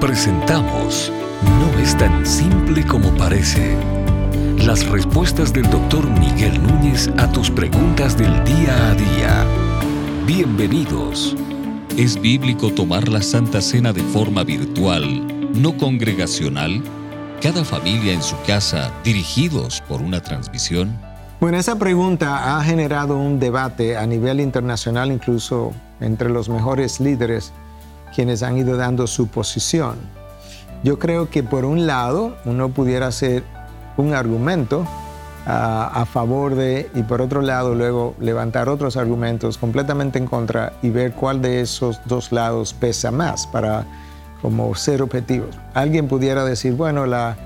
Presentamos No es tan simple como parece. Las respuestas del doctor Miguel Núñez a tus preguntas del día a día. Bienvenidos. ¿Es bíblico tomar la Santa Cena de forma virtual, no congregacional? Cada familia en su casa, dirigidos por una transmisión. Bueno, esa pregunta ha generado un debate a nivel internacional, incluso entre los mejores líderes, quienes han ido dando su posición. Yo creo que por un lado uno pudiera hacer un argumento ah, a favor de y por otro lado luego levantar otros argumentos completamente en contra y ver cuál de esos dos lados pesa más para como ser objetivos. Alguien pudiera decir, bueno, la,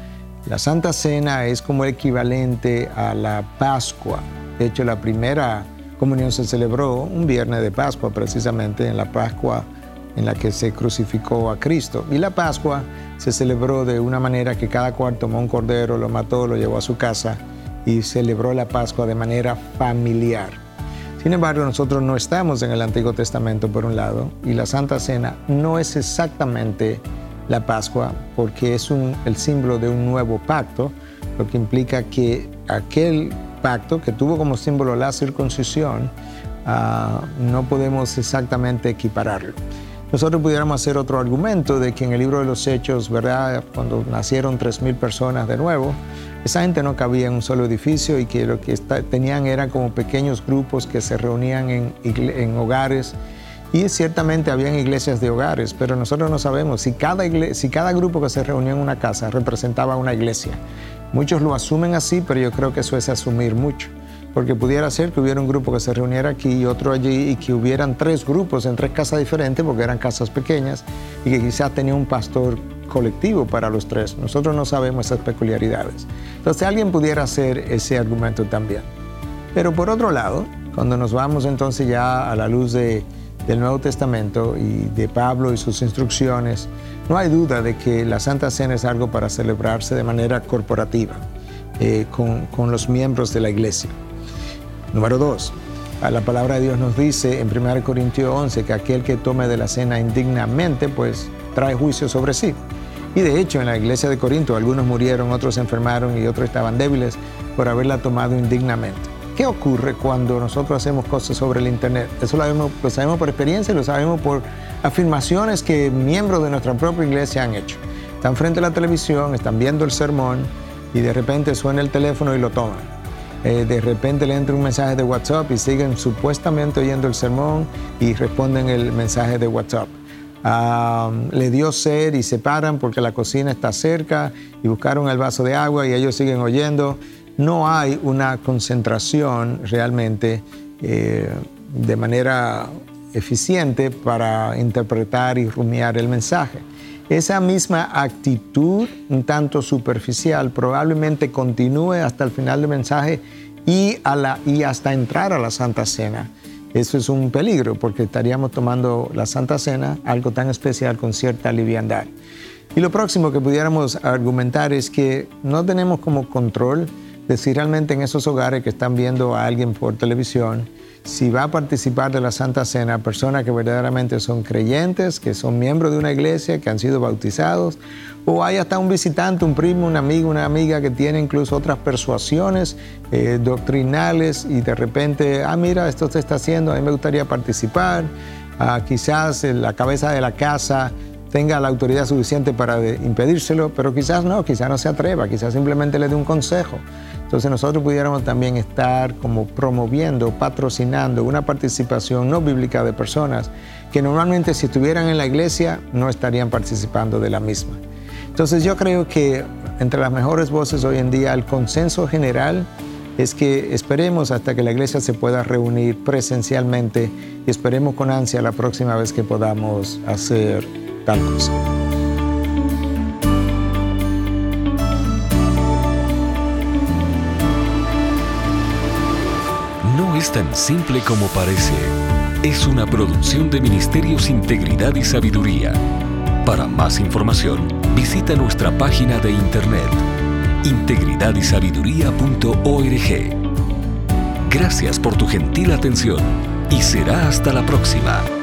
la Santa Cena es como equivalente a la Pascua. De hecho, la primera comunión se celebró un viernes de Pascua, precisamente en la Pascua en la que se crucificó a Cristo. Y la Pascua se celebró de una manera que cada cual tomó un cordero, lo mató, lo llevó a su casa y celebró la Pascua de manera familiar. Sin embargo, nosotros no estamos en el Antiguo Testamento por un lado y la Santa Cena no es exactamente la Pascua, porque es el símbolo de un nuevo pacto, lo que implica que aquel pacto que tuvo como símbolo la circuncisión, ah, no podemos exactamente equipararlo. Nosotros pudiéramos hacer otro argumento de que en el libro de los Hechos, ¿verdad? Cuando nacieron 3.000 personas de nuevo, esa gente no cabía en un solo edificio y que lo que tenían eran como pequeños grupos que se reunían en, hogares y ciertamente habían iglesias de hogares, pero nosotros no sabemos si cada, si cada grupo que se reunía en una casa representaba una iglesia. Muchos lo asumen así, pero yo creo que eso es asumir mucho, porque pudiera ser que hubiera un grupo que se reuniera aquí y otro allí y que hubieran tres grupos en tres casas diferentes, porque eran casas pequeñas, y que quizás tenía un pastor colectivo para los tres. Nosotros no sabemos esas peculiaridades. Entonces alguien pudiera hacer ese argumento también. Pero por otro lado, cuando nos vamos entonces ya a la luz de del Nuevo Testamento y de Pablo y sus instrucciones, no hay duda de que la Santa Cena es algo para celebrarse de manera corporativa, eh, con, los miembros de la iglesia. Número dos, la palabra de Dios nos dice en 1 Corintios 11 que aquel que tome de la cena indignamente, pues trae juicio sobre sí. Y de hecho en la iglesia de Corinto algunos murieron, otros enfermaron y otros estaban débiles por haberla tomado indignamente. ¿Qué ocurre cuando nosotros hacemos cosas sobre el Internet? Eso lo sabemos, lo sabemos por experiencia y lo sabemos por afirmaciones que miembros de nuestra propia iglesia han hecho. Están frente a la televisión, están viendo el sermón y de repente suena el teléfono y lo toman. Eh, de repente le entra un mensaje de WhatsApp y siguen supuestamente oyendo el sermón y responden el mensaje de WhatsApp. le dio sed y se paran porque la cocina está cerca y buscaron el vaso de agua y ellos siguen oyendo no hay una concentración realmente eh, de manera eficiente para interpretar y rumiar el mensaje. Esa misma actitud, un tanto superficial, probablemente continúe hasta el final del mensaje y, hasta entrar a la Santa Cena. Eso es un peligro porque estaríamos tomando la Santa Cena, algo tan especial, con cierta liviandad. Y lo próximo que pudiéramos argumentar es que no tenemos como control de si realmente en esos hogares que están viendo a alguien por televisión, si va a participar de la Santa Cena personas que verdaderamente son creyentes, que son miembros de una iglesia, que han sido bautizados, o hay hasta un visitante, un primo, un amigo, una amiga que tiene incluso otras persuasiones eh, doctrinales y de repente, ah, mira, esto se está haciendo, a mí me gustaría participar, ah, quizás la cabeza de la casa tenga la autoridad suficiente para impedírselo, pero quizás no, quizás no se atreva, quizás simplemente le dé un consejo. Entonces nosotros pudiéramos también estar como promoviendo, patrocinando una participación no bíblica de personas que normalmente si estuvieran en la iglesia no estarían participando de la misma. Entonces yo creo que entre las mejores voces hoy en día el consenso general es que esperemos hasta que la iglesia se pueda reunir presencialmente y esperemos con ansia la próxima vez que podamos hacer cosa. es tan simple como parece. Es una producción de Ministerios Integridad y Sabiduría. Para más información, visita nuestra página de internet integridadysabiduría.org. Gracias por tu gentil atención y será hasta la próxima.